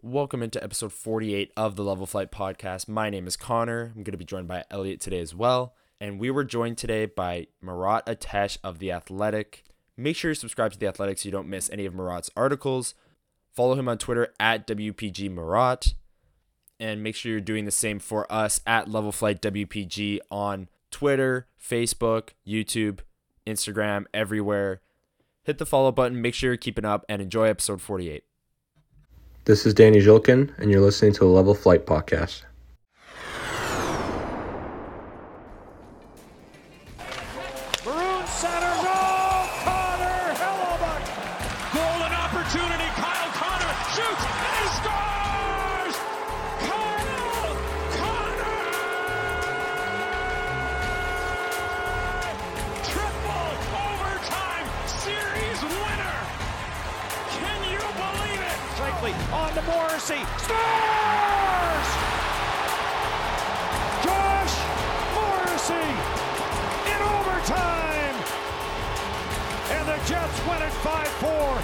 Welcome into episode 48 of the Level Flight podcast. My name is Connor. I'm going to be joined by Elliot today as well. And we were joined today by Murat Ates of The Athletic. Make sure you subscribe to The Athletic so you don't miss any of Murat's articles. Follow him on Twitter at WPG Murat. And make sure you're doing the same for us at Level Flight WPG on Twitter, Facebook, YouTube, Instagram, everywhere. Hit the follow button, make sure you're keeping up, and enjoy episode 48. This is Danny Jilkin, and you're listening to the Level Flight Podcast. Jets win it 5 4.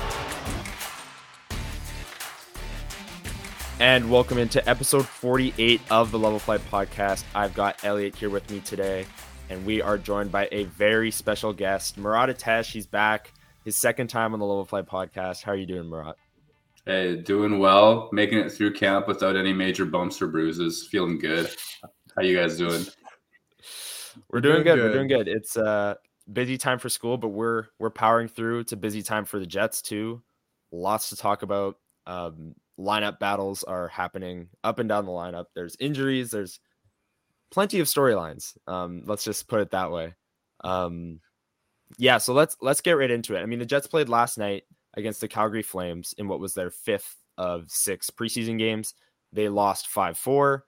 And welcome into episode 48 of the Level Flight podcast. I've got Elliot here with me today, and we are joined by a very special guest, Murat Ates. He's back, his second time on the Level Flight podcast. How are you doing, Murat? Hey, doing well, making it through camp without any major bumps or bruises. Feeling good. How you guys doing? We're doing, good. We're doing good. It's a busy time for school, but we're we're powering through. It's a busy time for the Jets too. Lots to talk about. Um, lineup battles are happening up and down the lineup. There's injuries. There's plenty of storylines. Um, let's just put it that way. Um, yeah, so let's let's get right into it. I mean, the Jets played last night against the Calgary Flames in what was their fifth of six preseason games. They lost five four,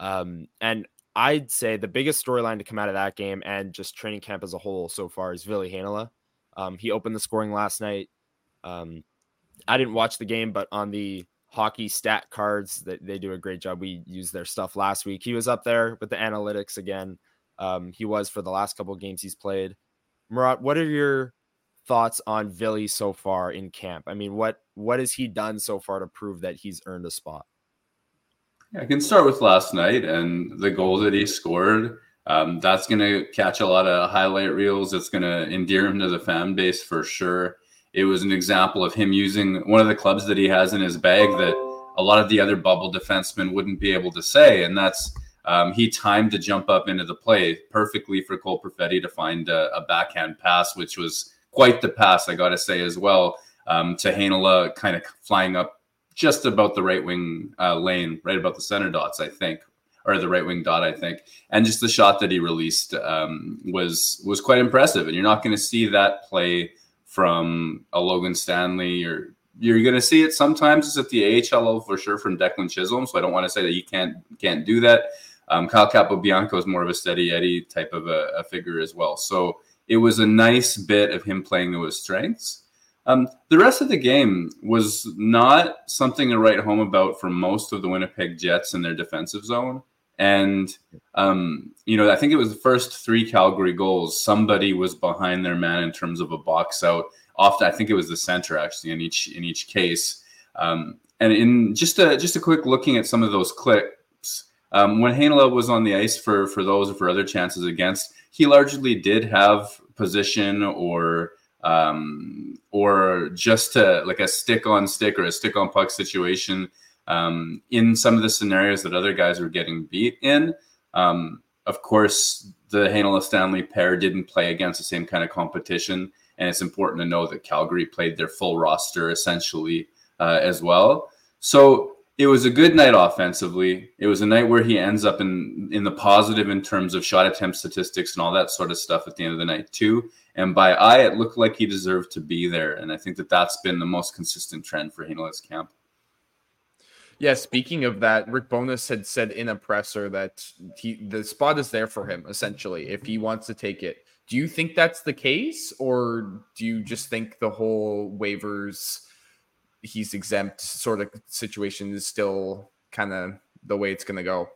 um, and I'd say the biggest storyline to come out of that game and just training camp as a whole so far is Ville Heinola. Um, he opened the scoring last night. Um, I didn't watch the game, but on the hockey stat cards, that they, they do a great job. We used their stuff last week. He was up there with the analytics again. Um, he was for the last couple of games he's played. Murat, what are your thoughts on Ville so far in camp? I mean, what what has he done so far to prove that he's earned a spot? I can start with last night and the goal that he scored. Um, that's going to catch a lot of highlight reels. It's going to endear him to the fan base for sure. It was an example of him using one of the clubs that he has in his bag that a lot of the other bubble defensemen wouldn't be able to say, and that's um, he timed to jump up into the play perfectly for Cole Perfetti to find a, a backhand pass, which was quite the pass, I got to say as well, um, to Heinola kind of flying up just about the right wing uh, lane, right about the center dots, I think, or the right wing dot, I think. And just the shot that he released um, was was quite impressive. And you're not going to see that play from a Logan Stanley or you're going to see it sometimes it's at the AHL for sure from Declan Chisholm. So I don't want to say that he can't can't do that. Um, Kyle Capobianco is more of a steady Eddie type of a, a, figure as well. So it was a nice bit of him playing to his strengths. Um, the rest of the game was not something to write home about for most of the Winnipeg Jets in their defensive zone. And, um, you know, I think it was the first three Calgary goals. Somebody was behind their man in terms of a box out. Often, I think it was the center actually in each in each case. Um, and in just a just a quick looking at some of those clips, um, when Heinola was on the ice for for those or for other chances against, he largely did have position or um, or just to like a stick on stick or a stick on puck situation um, in some of the scenarios that other guys were getting beat in. Um, of course, the Heinola Stanley pair didn't play against the same kind of competition, and it's important to know that Calgary played their full roster essentially uh, as well. So it was a good night offensively. It was a night where he ends up in in the positive in terms of shot attempt statistics and all that sort of stuff at the end of the night too. And by eye, it looked like he deserved to be there. And I think that that's been the most consistent trend for Heinola's camp. Yeah, speaking of that, Rick Bowness had said in a presser that he the spot is there for him essentially if he wants to take it. Do you think that's the case, or do you just think the whole waivers he's exempt sort of situation is still kind of the way it's going to go?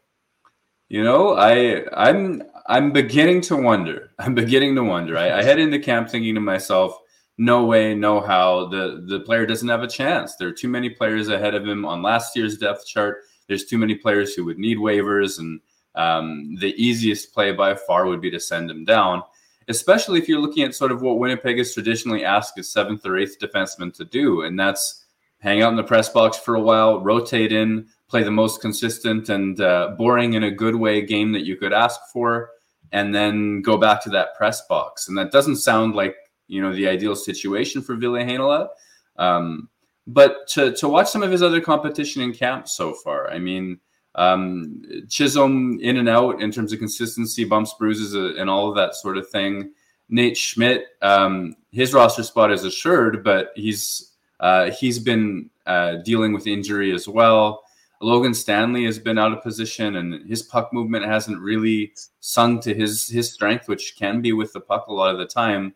You know, I I'm I'm beginning to wonder. I'm beginning to wonder. I, I head into camp thinking to myself, no way, no how. The the player doesn't have a chance. There are too many players ahead of him on last year's depth chart. There's too many players who would need waivers, and um, the easiest play by far would be to send him down. Especially if you're looking at sort of what Winnipeg has traditionally asked its seventh or eighth defenseman to do, and that's hang out in the press box for a while, rotate in, play the most consistent and uh, boring in a good way game that you could ask for, and then go back to that press box. And that doesn't sound like you know the ideal situation for Ville Heinola. Um, but to to watch some of his other competition in camp so far, I mean, um, Chisholm in and out in terms of consistency, bumps, bruises, uh, and all of that sort of thing. Nate Schmidt, um, his roster spot is assured, but he's uh, he's been uh, dealing with injury as well. Logan Stanley has been out of position, and his puck movement hasn't really sung to his his strength, which can be with the puck a lot of the time.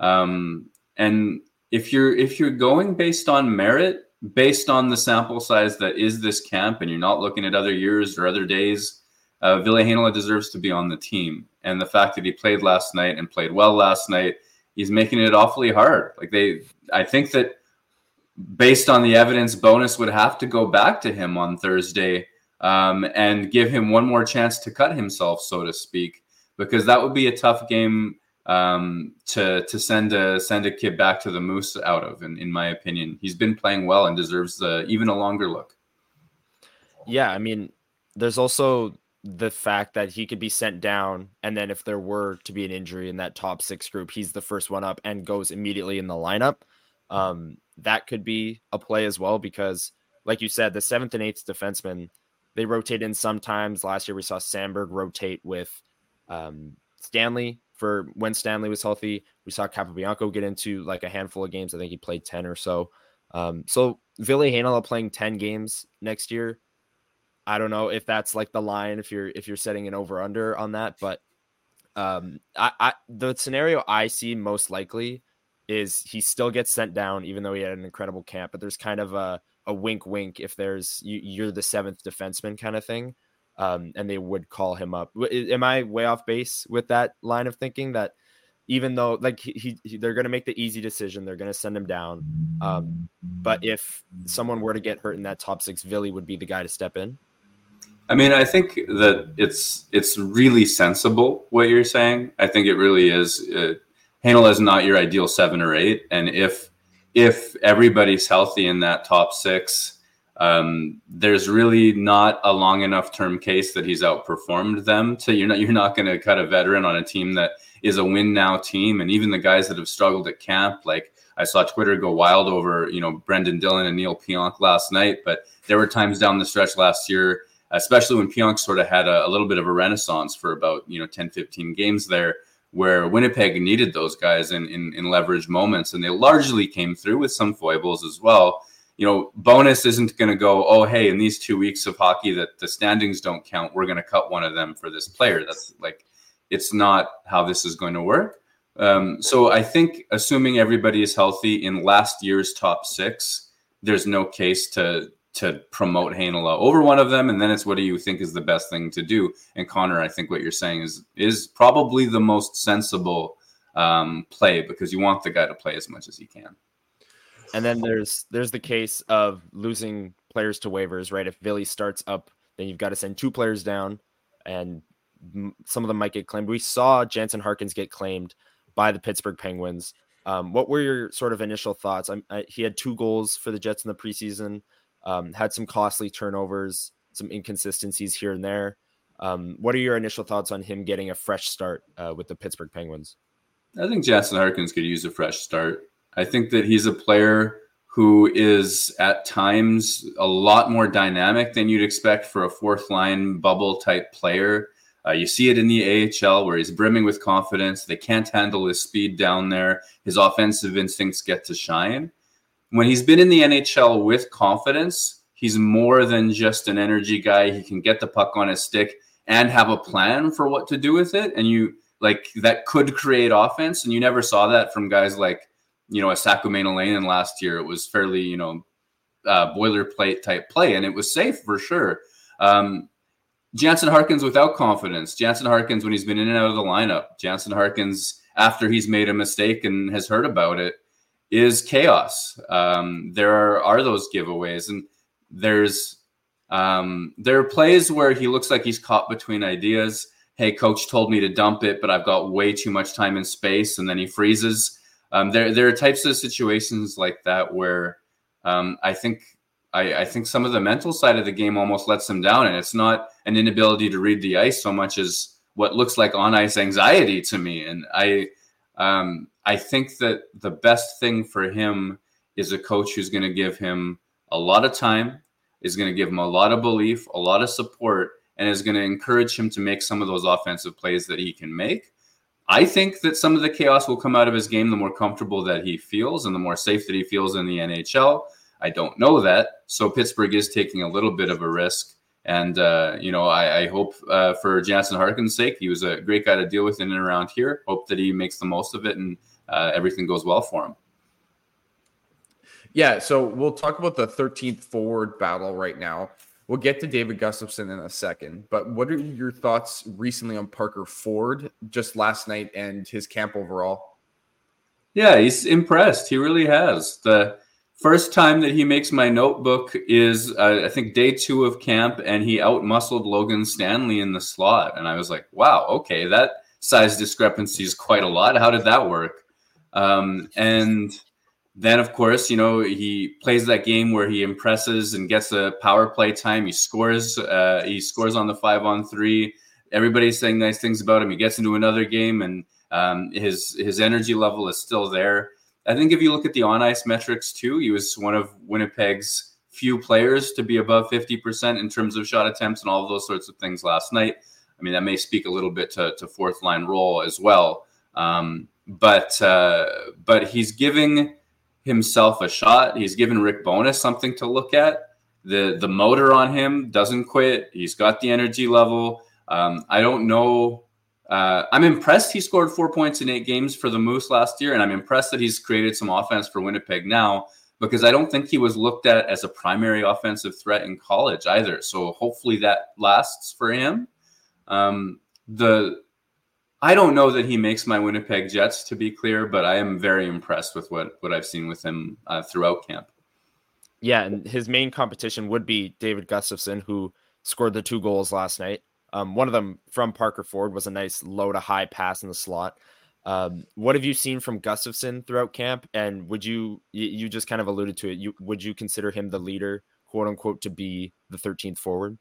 Um, and if you're if you're going based on merit, based on the sample size that is this camp, and you're not looking at other years or other days, uh, Ville Heinola deserves to be on the team. And the fact that he played last night and played well last night, he's making it awfully hard. Like they, I think that based on the evidence, Bowness would have to go back to him on Thursday um, and give him one more chance to cut himself, so to speak, because that would be a tough game um, to to send a send a kid back to the Moose out of. In, in my opinion, he's been playing well and deserves uh, even a longer look. Yeah, I mean, there's also the fact that he could be sent down, and then if there were to be an injury in that top six group, he's the first one up and goes immediately in the lineup. Um, that could be a play as well because, like you said, the seventh and eighth defensemen they rotate in sometimes. Last year we saw Samberg rotate with um, Stanley for when Stanley was healthy. We saw Capobianco get into like a handful of games. I think he played ten or so. Um, so Ville Heinola playing ten games next year. I don't know if that's like the line if you're if you're setting an over under on that, but um, I, I the scenario I see most likely is he still gets sent down even though he had an incredible camp but there's kind of a, a wink wink if there's you, are the seventh defenseman kind of thing um, and they would call him up am i way off base with that line of thinking that even though like he, he they're going to make the easy decision they're going to send him down um, but if someone were to get hurt in that top six Ville would be the guy to step in I mean, I think that it's it's really sensible what you're saying. I think it really is. Uh, Heinola is not your ideal seven or eight, and if if everybody's healthy in that top six, um, there's really not a long enough term case that he's outperformed them. So you're not you're not going to cut a veteran on a team that is a win now team, and even the guys that have struggled at camp, like I saw Twitter go wild over you know Brenden Dillon and Neal Pionk last night, but there were times down the stretch last year, especially when Pionk sort of had a, a little bit of a renaissance for about you know 10, 15 games there where Winnipeg needed those guys in, in, in leverage moments, and they largely came through with some foibles as well. You know, Bowness isn't going to go, oh, hey, in these two weeks of hockey that the standings don't count, we're going to cut one of them for this player. That's like, it's not how this is going to work. Um, so I think, assuming everybody is healthy in last year's top six, there's no case to to promote Heinola over one of them, and then it's what do you think is the best thing to do? And Connor, I think what you're saying is is probably the most sensible um, play because you want the guy to play as much as he can. And then there's there's the case of losing players to waivers, right? If Ville starts up, then you've got to send two players down, and some of them might get claimed. We saw Jansen Harkins get claimed by the Pittsburgh Penguins. Um, what were your sort of initial thoughts? I, he had two goals for the Jets in the preseason. Um, had some costly turnovers, some inconsistencies here and there. Um, what are your initial thoughts on him getting a fresh start uh, with the Pittsburgh Penguins? I think Jansen Harkins could use a fresh start. I think that he's a player who is at times a lot more dynamic than you'd expect for a fourth line bubble type player. Uh, you see it in the AHL where he's brimming with confidence. They can't handle his speed down there. His offensive instincts get to shine when he's been in the NHL with confidence, he's more than just an energy guy. He can get the puck on his stick and have a plan for what to do with it. And you like that could create offense. And you never saw that from guys like, you know, a Saku Maenalanen last year. It was fairly, you know, uh, boilerplate type play, and it was safe for sure. Um, Jansen Harkins without confidence. Jansen Harkins when he's been in and out of the lineup. Jansen Harkins after he's made a mistake and has heard about it is chaos. Um, there are, are those giveaways, and there's um, there are plays where he looks like he's caught between ideas. Hey, coach told me to dump it, but I've got way too much time and space, and then he freezes. Um, there, there are types of situations like that where um, I think I, I, think some of the mental side of the game almost lets him down, and it's not an inability to read the ice so much as what looks like on ice anxiety to me. And I, um, I think that the best thing for him is a coach who's going to give him a lot of time, is going to give him a lot of belief, a lot of support, and is going to encourage him to make some of those offensive plays that he can make. I think that some of the chaos will come out of his game the more comfortable that he feels and the more safe that he feels in the NHL. I don't know that. So Pittsburgh is taking a little bit of a risk. And, uh, you know, I, I hope uh, for Jansen Harkin's sake, he was a great guy to deal with in and around here. Hope that he makes the most of it and uh, everything goes well for him. Yeah, so we'll talk about the 13th forward battle right now. We'll get to David Gustafsson in a second, but what are your thoughts recently on Parker Ford just last night and his camp overall? Yeah, he's impressed. He really has. The first time that he makes my notebook is uh, I think day two of camp, and he outmuscled Logan Stanley in the slot, and I was like, wow, okay, that size discrepancy is quite a lot. How did that work? Um, and then, of course, you know, he plays that game where he impresses and gets a power play time. He scores. Uh, he scores on the five on three. Everybody's saying nice things about him. He gets into another game, and um, his his energy level is still there. I think if you look at the on ice metrics too, he was one of Winnipeg's few players to be above fifty percent in terms of shot attempts and all of those sorts of things last night. I mean, that may speak a little bit to, to fourth line role as well. Um, but uh, but he's giving himself a shot. He's given Rick Bowness something to look at. The the motor on him doesn't quit. He's got the energy level. Um, I don't know. Uh, I'm impressed he scored four points in eight games for the Moose last year, and I'm impressed that he's created some offense for Winnipeg now because I don't think he was looked at as a primary offensive threat in college either. So hopefully that lasts for him. Um, the I don't know that he makes my Winnipeg Jets, to be clear, but I am very impressed with what what I've seen with him uh, throughout camp. Yeah, and his main competition would be David Gustafsson, who scored the two goals last night. Um, one of them from Parker Ford was a nice low to high pass in the slot. Um, what have you seen from Gustafsson throughout camp? And would you you just kind of alluded to it? You would you consider him the leader, quote unquote, to be the 13th forward?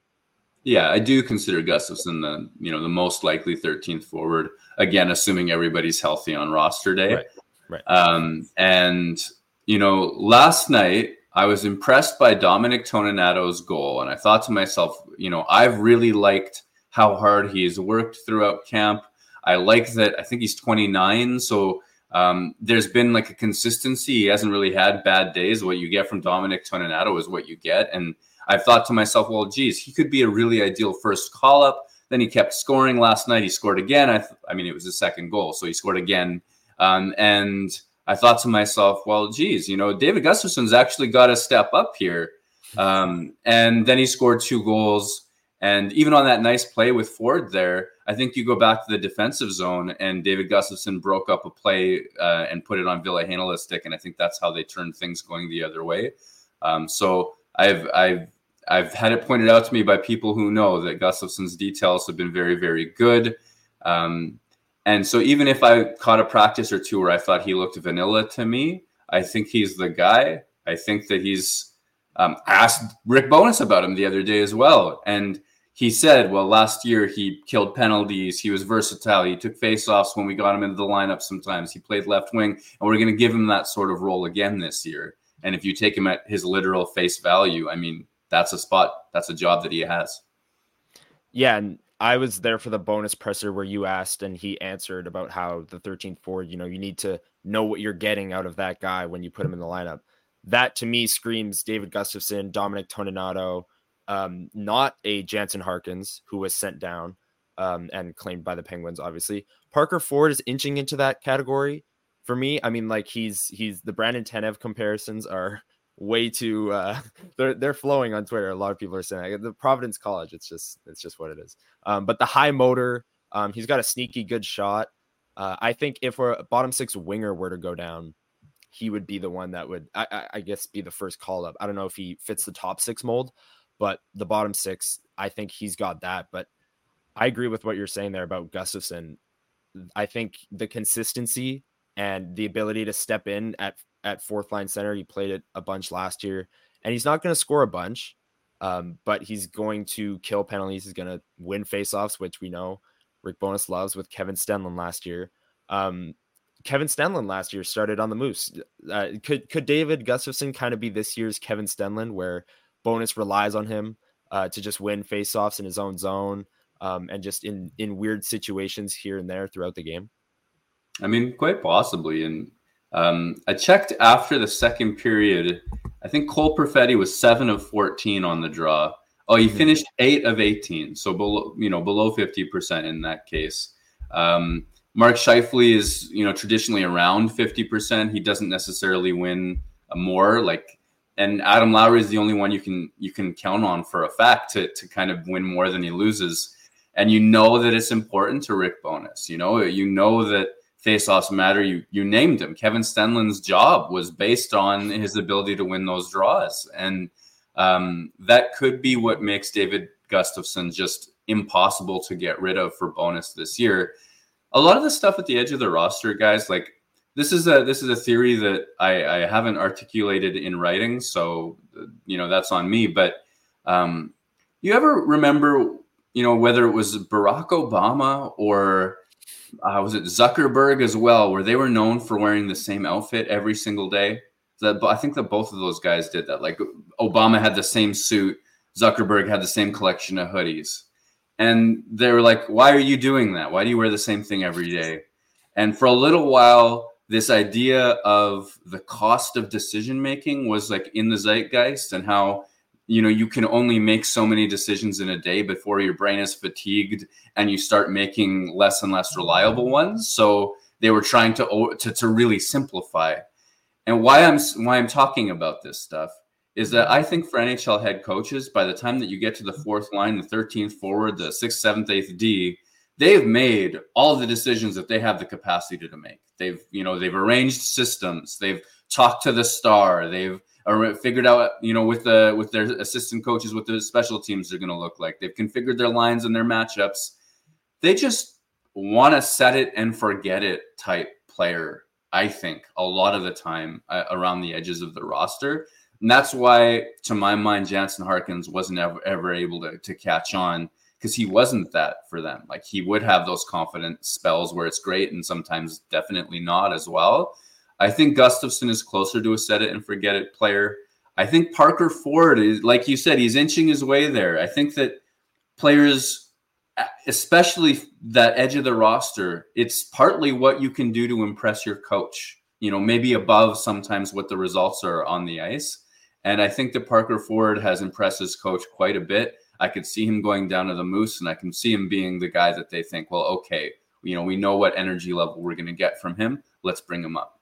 Yeah, I do consider Gustafsson the you know the most likely 13th forward. Again, assuming everybody's healthy on roster day. Right. right. Um, and you know, last night I was impressed by Dominic Toninato's goal, and I thought to myself, you know, I've really liked how hard he's worked throughout camp. I like that. I think he's 29, so um, there's been like a consistency. He hasn't really had bad days. What you get from Dominic Toninato is what you get, and I've thought to myself, well, geez, he could be a really ideal first call up. Then he kept scoring last night. He scored again. I, th- I mean, it was his second goal, so he scored again. Um, and I thought to myself, well, geez, you know, David Gustafsson's actually got to step up here. Um, and then he scored two goals. And even on that nice play with Ford there, I think you go back to the defensive zone and David Gustafsson broke up a play uh, and put it on Ville Heinola's stick. And I think that's how they turned things going the other way. Um, so I've, I've, I've had it pointed out to me by people who know that Gustafsson's details have been very, very good. Um, and so even if I caught a practice or two where I thought he looked vanilla to me, I think he's the guy. I think that he's um, asked Rick Bowness about him the other day as well. And he said, well, last year he killed penalties. He was versatile. He took faceoffs when we got him into the lineup sometimes. He played left wing, and we're going to give him that sort of role again this year. And if you take him at his literal face value, I mean, that's a spot, that's a job that he has. Yeah, and I was there for the Bowness presser where you asked and he answered about how the 13th forward, you know, you need to know what you're getting out of that guy when you put him in the lineup. That to me screams David Gustafsson, Dominic Toninato, um, not a Jansen Harkins who was sent down um, and claimed by the Penguins, obviously. Parker Ford is inching into that category for me. I mean, like he's he's the Brandon Tanev comparisons are way too uh they're they're flowing on Twitter. A lot of people are saying the Providence College, it's just it's just what it is. Um, but the high motor, um, he's got a sneaky good shot. Uh, I think if a bottom six winger were to go down, he would be the one that would, I, I, I guess, be the first called up. I don't know if he fits the top six mold, but the bottom six, I think he's got that. But I agree with what you're saying there about Gustafsson. I think the consistency and the ability to step in at at fourth line center. He played it a bunch last year, and he's not going to score a bunch, um, but he's going to kill penalties. He's going to win faceoffs, which we know Rick Bowness loves with Kevin Stenlund last year. Um, Kevin Stenlund last year started on the Moose. Uh, could could David Gustafsson kind of be this year's Kevin Stenlund, where Bowness relies on him uh, to just win faceoffs in his own zone um, and just in in weird situations here and there throughout the game? I mean, quite possibly. And um, I checked after the second period. I think Cole Perfetti was seven of fourteen on the draw. Oh, he mm-hmm. finished eight of eighteen, so below you know below fifty percent in that case. Um, Mark Scheifele is you know traditionally around fifty percent. He doesn't necessarily win more. Like, and Adam Lowry is the only one you can you can count on for a fact to to kind of win more than he loses. And you know that it's important to Rick Bowness. You know you know that faceoffs matter. You you named him. Kevin Stenlund's job was based on his ability to win those draws, and um, that could be what makes David Gustafsson just impossible to get rid of for Bowness this year. A lot of the stuff at the edge of the roster, guys, like this is a this is a theory that I, I haven't articulated in writing, so you know that's on me. But um, you ever remember, you know, whether it was Barack Obama or uh, was it Zuckerberg as well, where they were known for wearing the same outfit every single day. That I think that both of those guys did that. Like Obama had the same suit, Zuckerberg had the same collection of hoodies, and they were like, "Why are you doing that? Why do you wear the same thing every day?" And for a little while, this idea of the cost of decision making was like in the zeitgeist, and how you know you can only make so many decisions in a day before your brain is fatigued and you start making less and less reliable ones. So they were trying to to, to really simplify. And why i'm why i'm talking about this stuff is that i think for nhl head coaches by the time that you get to the fourth line the 13th forward the 6th 7th 8th d they've made all the decisions that they have the capacity to make they've you know they've arranged systems they've talked to the star they've figured out, you know, with the with their assistant coaches what the special teams are going to look like. They've configured their lines and their matchups. They just want to set it and forget it type player. I think a lot of the time uh, around the edges of the roster. And that's why, to my mind, Jansen Harkins wasn't ever, ever able to, to catch on because he wasn't that for them. Like he would have those confident spells where it's great and sometimes definitely not as well. I think Gustafsson is closer to a set it and forget it player. I think Parker Ford is, like you said, he's inching his way there. I think that players, especially that edge of the roster, it's partly what you can do to impress your coach. You know, maybe above sometimes what the results are on the ice. And I think that Parker Ford has impressed his coach quite a bit. I could see him going down to the Moose, and I can see him being the guy that they think, well, okay, you know, we know what energy level we're going to get from him. Let's bring him up.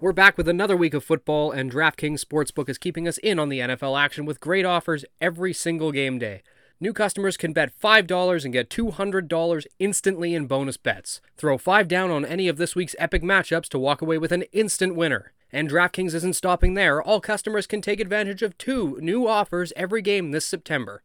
We're back with another week of football, and DraftKings Sportsbook is keeping us in on the NFL action with great offers every single game day. New customers can bet $5 and get $200 instantly in bonus bets. Throw 5 down on any of this week's epic matchups to walk away with an instant winner. And DraftKings isn't stopping there. All customers can take advantage of two new offers every game this September.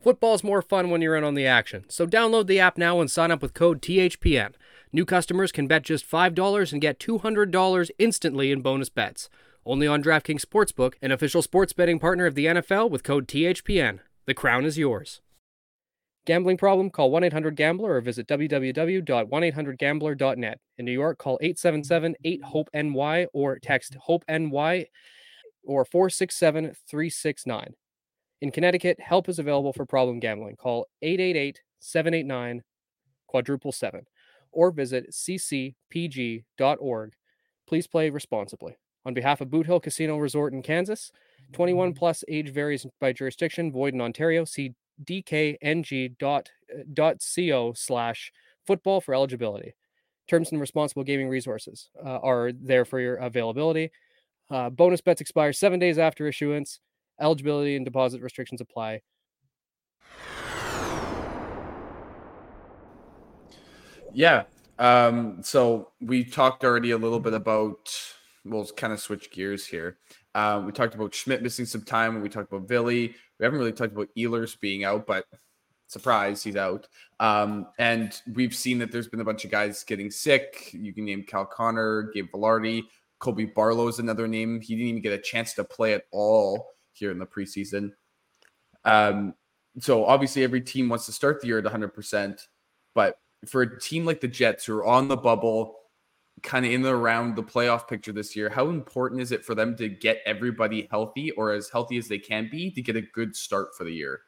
Football's more fun when you're in on the action, so download the app now and sign up with code THPN. New customers can bet just $5 and get $200 instantly in bonus bets. Only on DraftKings Sportsbook, an official sports betting partner of the NFL with code THPN. The crown is yours. Gambling problem? Call 1 800 Gambler or visit www.1800Gambler.net. In New York, call 877 8 HOPE NY or text HOPE NY or 467 369. In Connecticut, help is available for problem gambling. Call 888 789 quadruple seven or visit ccpg.org. Please play responsibly. On behalf of Boot Hill Casino Resort in Kansas, 21 plus age varies by jurisdiction, void in Ontario. See dkng.co slash football for eligibility. Terms and responsible gaming resources uh, are there for your availability. Uh, bonus bets expire seven days after issuance. Eligibility and deposit restrictions apply. Yeah. Um, so we talked already a little bit about. We'll kind of switch gears here. Um, we talked about Schmidt missing some time, we talked about Ville. We haven't really talked about Ehlers being out, but surprise, he's out. Um, and we've seen that there's been a bunch of guys getting sick. You can name Kyle Connor, Gabe Vilardi, Colby Barlow is another name. He didn't even get a chance to play at all here in the preseason. Um, so obviously every team wants to start the year at 100%, but for a team like the Jets who are on the bubble, kind of in and around the playoff picture this year, how important is it for them to get everybody healthy or as healthy as they can be to get a good start for the year?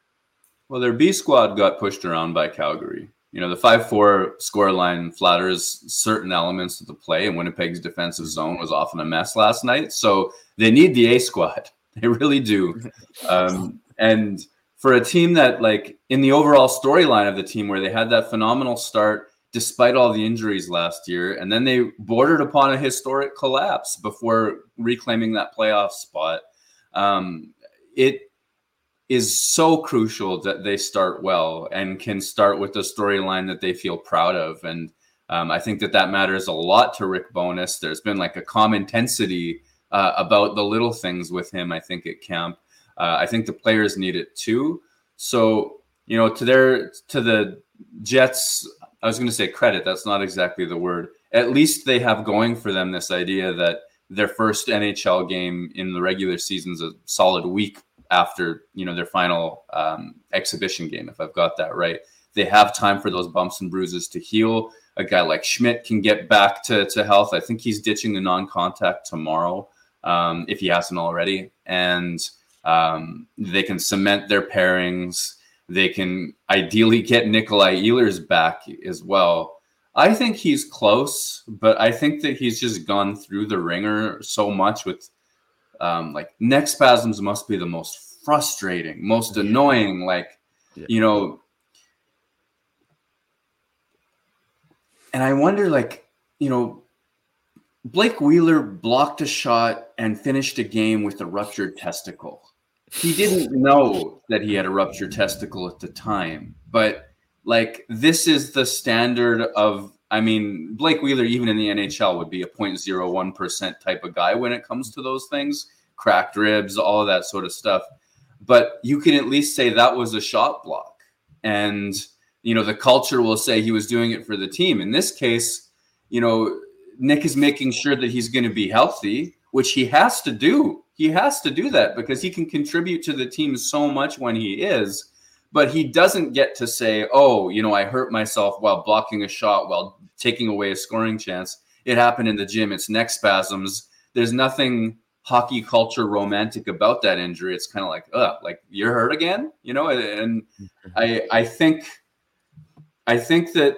Well, their B squad got pushed around by Calgary. You know, the 5 4 score line flatters certain elements of the play, and Winnipeg's defensive zone was often a mess last night. So they need the A squad. They really do. Um, and for a team that, like, in the overall storyline of the team where they had that phenomenal start despite all the injuries last year, and then they bordered upon a historic collapse before reclaiming that playoff spot. Um, it is so crucial that they start well and can start with a storyline that they feel proud of. And um, I think that that matters a lot to Rick Bowness. There's been like a calm intensity uh, about the little things with him, I think, at camp. Uh, I think the players need it too. So, you know, to their, to the Jets, I was going to say credit. That's not exactly the word. At least they have going for them this idea that their first NHL game in the regular season is a solid week after you know their final um, exhibition game. If I've got that right, they have time for those bumps and bruises to heal. A guy like Schmidt can get back to, to health. I think he's ditching the non-contact tomorrow um, if he hasn't already, and um, they can cement their pairings. They can ideally get Nikolai Ehlers back as well. I think he's close, but I think that he's just gone through the ringer so much with um, like neck spasms must be the most frustrating, most annoying. Like, yeah. you know, and I wonder, like, you know, Blake Wheeler blocked a shot and finished a game with a ruptured testicle. He didn't know that he had a ruptured testicle at the time, but like this is the standard of I mean, Blake Wheeler, even in the NHL, would be a 0.01% type of guy when it comes to those things cracked ribs, all of that sort of stuff. But you can at least say that was a shot block. And, you know, the culture will say he was doing it for the team. In this case, you know, Nick is making sure that he's going to be healthy, which he has to do. He has to do that because he can contribute to the team so much when he is but he doesn't get to say, "Oh, you know, I hurt myself while blocking a shot while taking away a scoring chance. It happened in the gym. It's neck spasms." There's nothing hockey culture romantic about that injury. It's kind of like, "Uh, like you're hurt again," you know. And I, I think, I think that,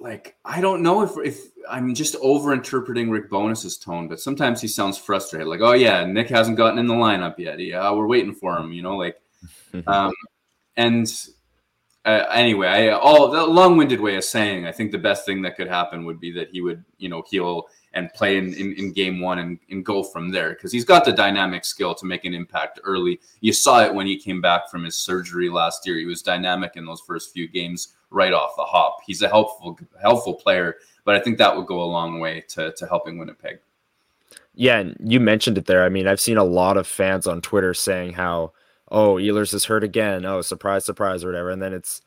like, I don't know if if I'm just over interpreting Rick Bowness's tone, but sometimes he sounds frustrated. Like, "Oh yeah, Nick hasn't gotten in the lineup yet. Yeah, we're waiting for him," you know, like. Um, and uh, anyway, I all the long-winded way of saying, I think the best thing that could happen would be that he would, you know, heal and play in, in, in game one and, and go from there because he's got the dynamic skill to make an impact early. You saw it when he came back from his surgery last year. He was dynamic in those first few games right off the hop. He's a helpful helpful player, but I think that would go a long way to to helping Winnipeg. Yeah, and you mentioned it there. I mean, I've seen a lot of fans on Twitter saying how oh, Ehlers is hurt again. Oh, surprise, surprise, or whatever. And then it's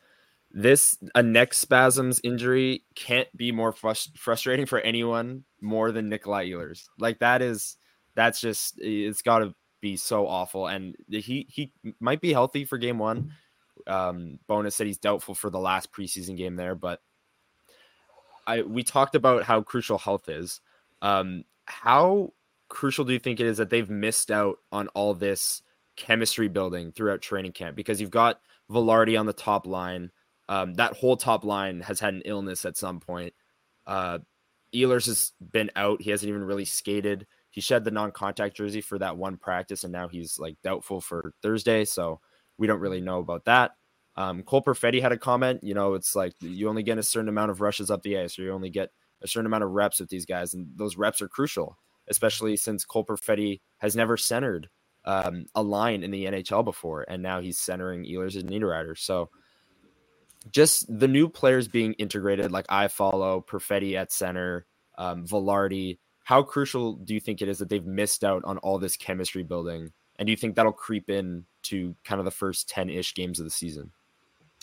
this a neck spasms injury can't be more frust- frustrating for anyone more than Nikolai Ehlers. Like that is that's just it's got to be so awful. And he he might be healthy for game one. Um, Bowness said he's doubtful for the last preseason game there, but I we talked about how crucial health is. Um, how crucial do you think it is that they've missed out on all this chemistry building throughout training camp because you've got Vilardi on the top line. Um, that whole top line has had an illness at some point. Uh, Ehlers has been out. He hasn't even really skated. He shed the non-contact jersey for that one practice, and now he's like doubtful for Thursday. So we don't really know about that. Um, Cole Perfetti had a comment. You know, it's like you only get a certain amount of rushes up the ice, or you only get a certain amount of reps with these guys, and those reps are crucial, especially since Cole Perfetti has never centered um, a line in the NHL before, and now he's centering Ehlers and Niederreiter. So just the new players being integrated, like Iafallo Perfetti at center, um, Vilardi. How crucial do you think it is that they've missed out on all this chemistry building? And do you think that'll creep in to kind of the first 10 ish games of the season?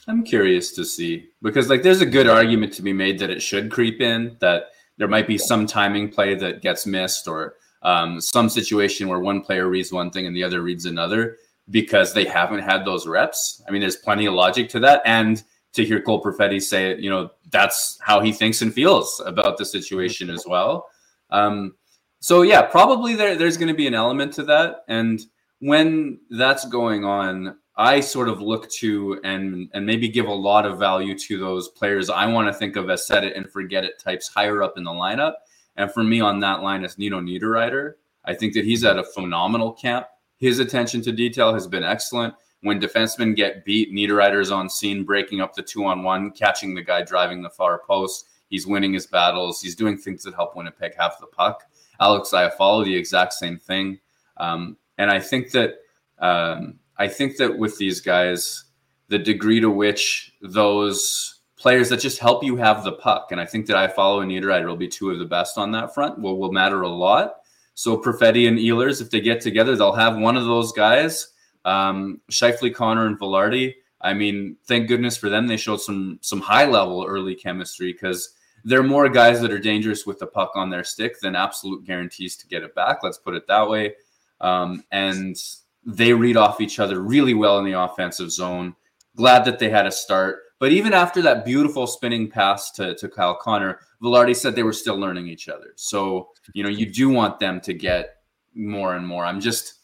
I'm curious to see because, like, there's a good argument to be made that it should creep in, that there might be some timing play that gets missed or um, some situation where one player reads one thing and the other reads another because they haven't had those reps. I mean, there's plenty of logic to that. And to hear Cole Perfetti say it, you know, that's how he thinks and feels about the situation as well. Um, so yeah, probably there, there's going to be an element to that. And when that's going on, I sort of look to and and maybe give a lot of value to those players I want to think of as set it and forget it types higher up in the lineup. And for me on that line is Nino Niederreiter. I think that he's at a phenomenal camp. His attention to detail has been excellent. When defensemen get beat, Niederreiter's on scene, breaking up the two on one, catching the guy driving the far post. He's winning his battles. He's doing things that help Winnipeg have the puck. Alex Iafallo the exact same thing. Um, and I think that um, I think that with these guys, the degree to which those players that just help you have the puck, and I think that Iafallo and Niederreiter will be two of the best on that front. Will will matter a lot. So Perfetti and Ehlers, if they get together, they'll have one of those guys. Um, Scheifele, Connor, and Vilardi. I mean, thank goodness for them. They showed some some high level early chemistry because they're more guys that are dangerous with the puck on their stick than absolute guarantees to get it back. Let's put it that way. Um, and they read off each other really well in the offensive zone. Glad that they had a start. But even after that beautiful spinning pass to, to Kyle Connor, Vilardi said they were still learning each other. So, you know, you do want them to get more and more. I'm just,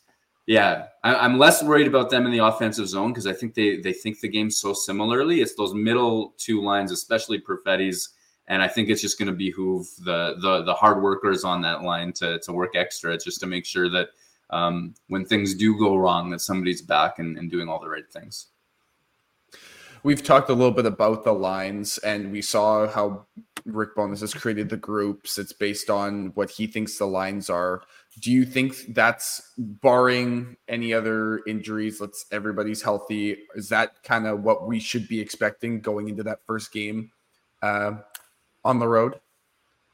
yeah, I, am less worried about them in the offensive zone because I think they they think the game so similarly. It's those middle two lines, especially Perfetti's, and I think it's just going to behoove the the the hard workers on that line to to work extra just to make sure that um, when things do go wrong, that somebody's back and, and doing all the right things. We've talked a little bit about the lines, and we saw how Rick Bowness has created the groups. It's based on what he thinks the lines are. Do you think that's barring any other injuries? Let's everybody's healthy. Is that kind of what we should be expecting going into that first game uh, on the road?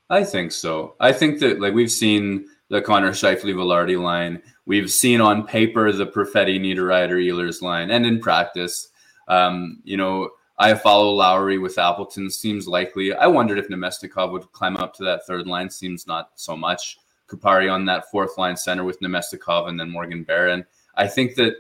I think so. I think that like we've seen the Connor Scheifele Vilardi line. We've seen on paper the Perfetti Niederreiter Ehlers line, and in practice, um, you know, Iafallo Lowry with Appleton seems likely. I wondered if Namestnikov would climb up to that third line. Seems not so much. Kupari on that fourth line center with Namestnikov and then Morgan Barron. I think that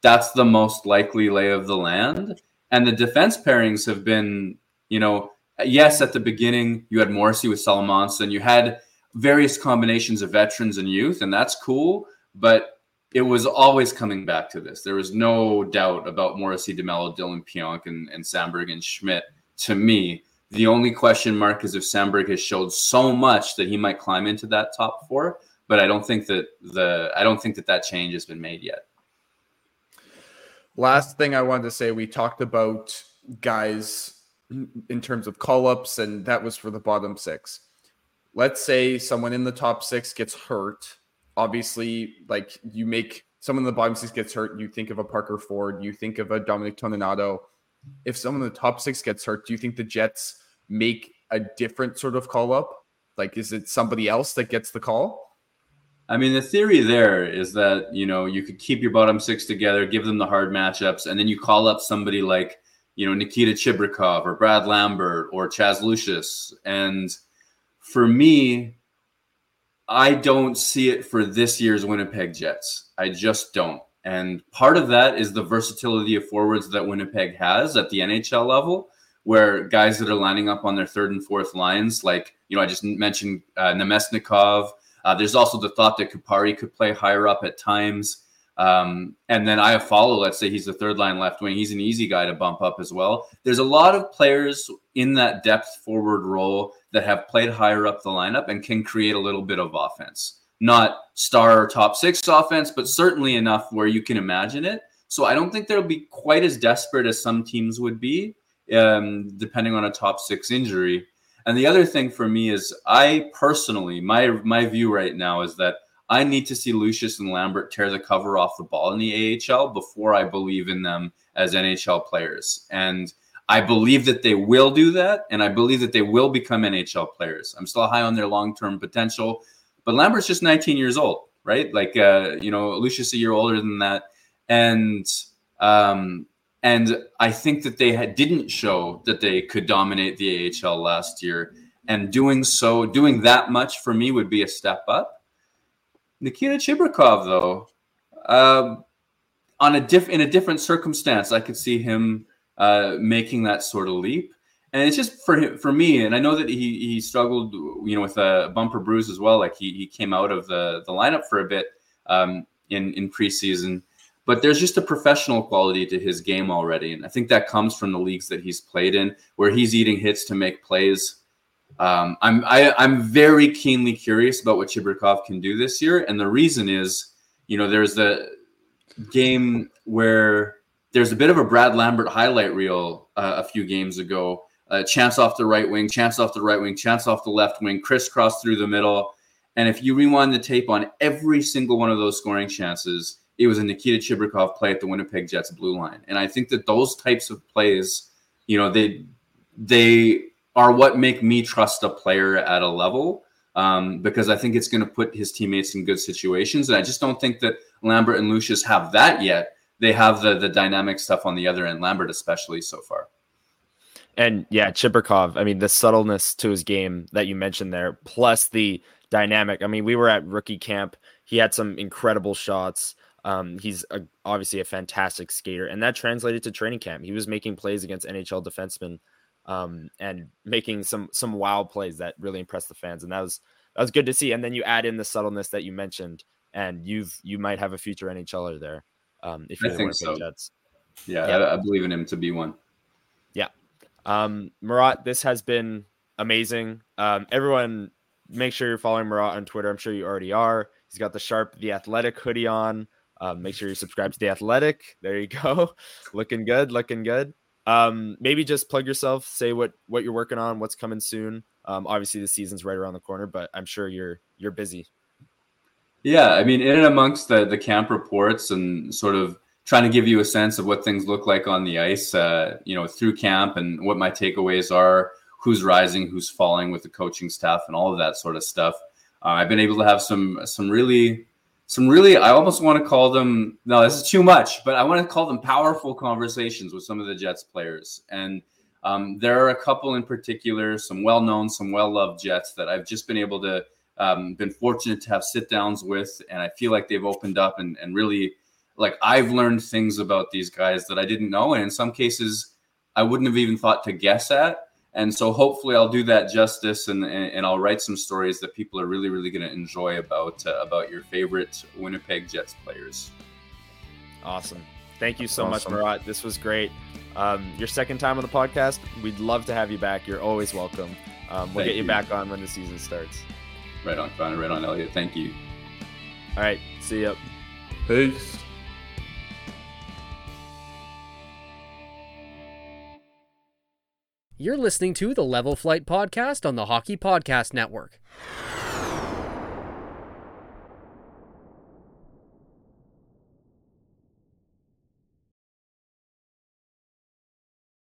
that's the most likely lay of the land. And the defense pairings have been, you know, yes, at the beginning you had Morrissey with Salomonsson, you had various combinations of veterans and youth, and that's cool. But it was always coming back to this. There was no doubt about Morrissey, DeMelo, Dillon Pionk, and, and Samberg and Schmidt. To me, the only question mark is if Samberg has showed so much that he might climb into that top four. But I don't think that the I don't think that that change has been made yet. Last thing I wanted to say, we talked about guys in terms of call ups, and that was for the bottom six let's say someone in the top six gets hurt. Obviously, like you make someone in the bottom six gets hurt, you think of a Parker Ford, you think of a Dominic Toninato. If someone in the top six gets hurt, do you think the Jets make a different sort of call up? Like, is it somebody else that gets the call? I mean, the theory there is that you know you could keep your bottom six together, give them the hard matchups, and then you call up somebody like you know Nikita Chibrikov or Brad Lambert or Chaz Lucius, and for me, I don't see it for this year's Winnipeg Jets. I just don't. And part of that is the versatility of forwards that Winnipeg has at the NHL level, where guys that are lining up on their third and fourth lines, like, you know, I just mentioned uh, Namestnikov. Uh, there's also the thought that Kupari could play higher up at times. Um, and then Iafallo, let's say he's the third line left wing. He's an easy guy to bump up as well. There's a lot of players in that depth forward role that have played higher up the lineup and can create a little bit of offense. Not star or top six offense, but certainly enough where you can imagine it. So I don't think they'll be quite as desperate as some teams would be, um, depending on a top six injury. And the other thing for me is, I personally, my my view right now is that I need to see Lucius and Lambert tear the cover off the ball in the AHL before I believe in them as NHL players. And I believe that they will do that, and I believe that they will become NHL players. I'm still high on their long term potential, but Lambert's just 19 years old, right? Like, uh, you know, Lucius a year older than that, and um, and I think that they had, didn't show that they could dominate the AHL last year, and doing so, doing that much for me would be a step up. Nikita Chibrikov, though, um, on a diff in a different circumstance, I could see him uh, making that sort of leap. And it's just for him, for me, and I know that he he struggled, you know, with a bumper bruise as well. Like he he came out of the the lineup for a bit um, in in preseason, but there's just a professional quality to his game already, and I think that comes from the leagues that he's played in, where he's eating hits to make plays. Um, I'm I, I'm very keenly curious about what Chibrikov can do this year, and the reason is, you know, there's the game where there's a bit of a Brad Lambert highlight reel uh, a few games ago. Uh, chance off the right wing, chance off the right wing, chance off the left wing, crisscross through the middle. And if you rewind the tape on every single one of those scoring chances, it was a Nikita Chibrikov play at the Winnipeg Jets blue line. And I think that those types of plays, you know, they they are what make me trust a player at a level um, because I think it's going to put his teammates in good situations. And I just don't think that Lambert and Lucius have that yet they have the the dynamic stuff on the other end. Lambert, especially so far. And yeah, Chibrikov. I mean, the subtleness to his game that you mentioned there, plus the dynamic. I mean, we were at rookie camp. He had some incredible shots. Um, he's a, obviously a fantastic skater, and that translated to training camp. He was making plays against NHL defensemen um, and making some some wild plays that really impressed the fans, and that was that was good to see. And then you add in the subtleness that you mentioned, and you've you might have a future NHLer there. Um, if you're I think so. Jets. Yeah, yeah. I, I, believe in him to be one. Yeah. Um, Murat, this has been amazing. Um, everyone, make sure you're following Murat on Twitter. I'm sure you already are. He's got the Sharp, the Athletic hoodie on. Um, make sure you subscribe to the Athletic. There you go. looking good, looking good. Um, maybe just plug yourself, say what what you're working on, what's coming soon. Um, obviously the season's right around the corner, but I'm sure you're you're busy. Yeah, I mean, in and amongst the the camp reports and sort of trying to give you a sense of what things look like on the ice, uh, you know, through camp and what my takeaways are, who's rising, who's falling with the coaching staff, and all of that sort of stuff. Uh, I've been able to have some some really some really I almost want to call them no, this is too much, but I want to call them powerful conversations with some of the Jets players. And um, there are a couple in particular, some well known, some well loved Jets that I've just been able to um, been fortunate to have sit downs with, and I feel like they've opened up and, and really like I've learned things about these guys that I didn't know, and in some cases I wouldn't have even thought to guess at. And so hopefully I'll do that justice, and and, and I'll write some stories that people are really really going to enjoy about uh, about your favorite Winnipeg Jets players. Awesome. Thank you so awesome. much, Murat. This was great. Um, your second time on the podcast. We'd love to have you back. You're always welcome. Um, we'll Thank get you, you back on when the season starts. Right on, Connor. Right on, Elliott. Thank you. All right. See you. Peace. You're listening to the Level Flight Podcast on the Hockey Podcast Network.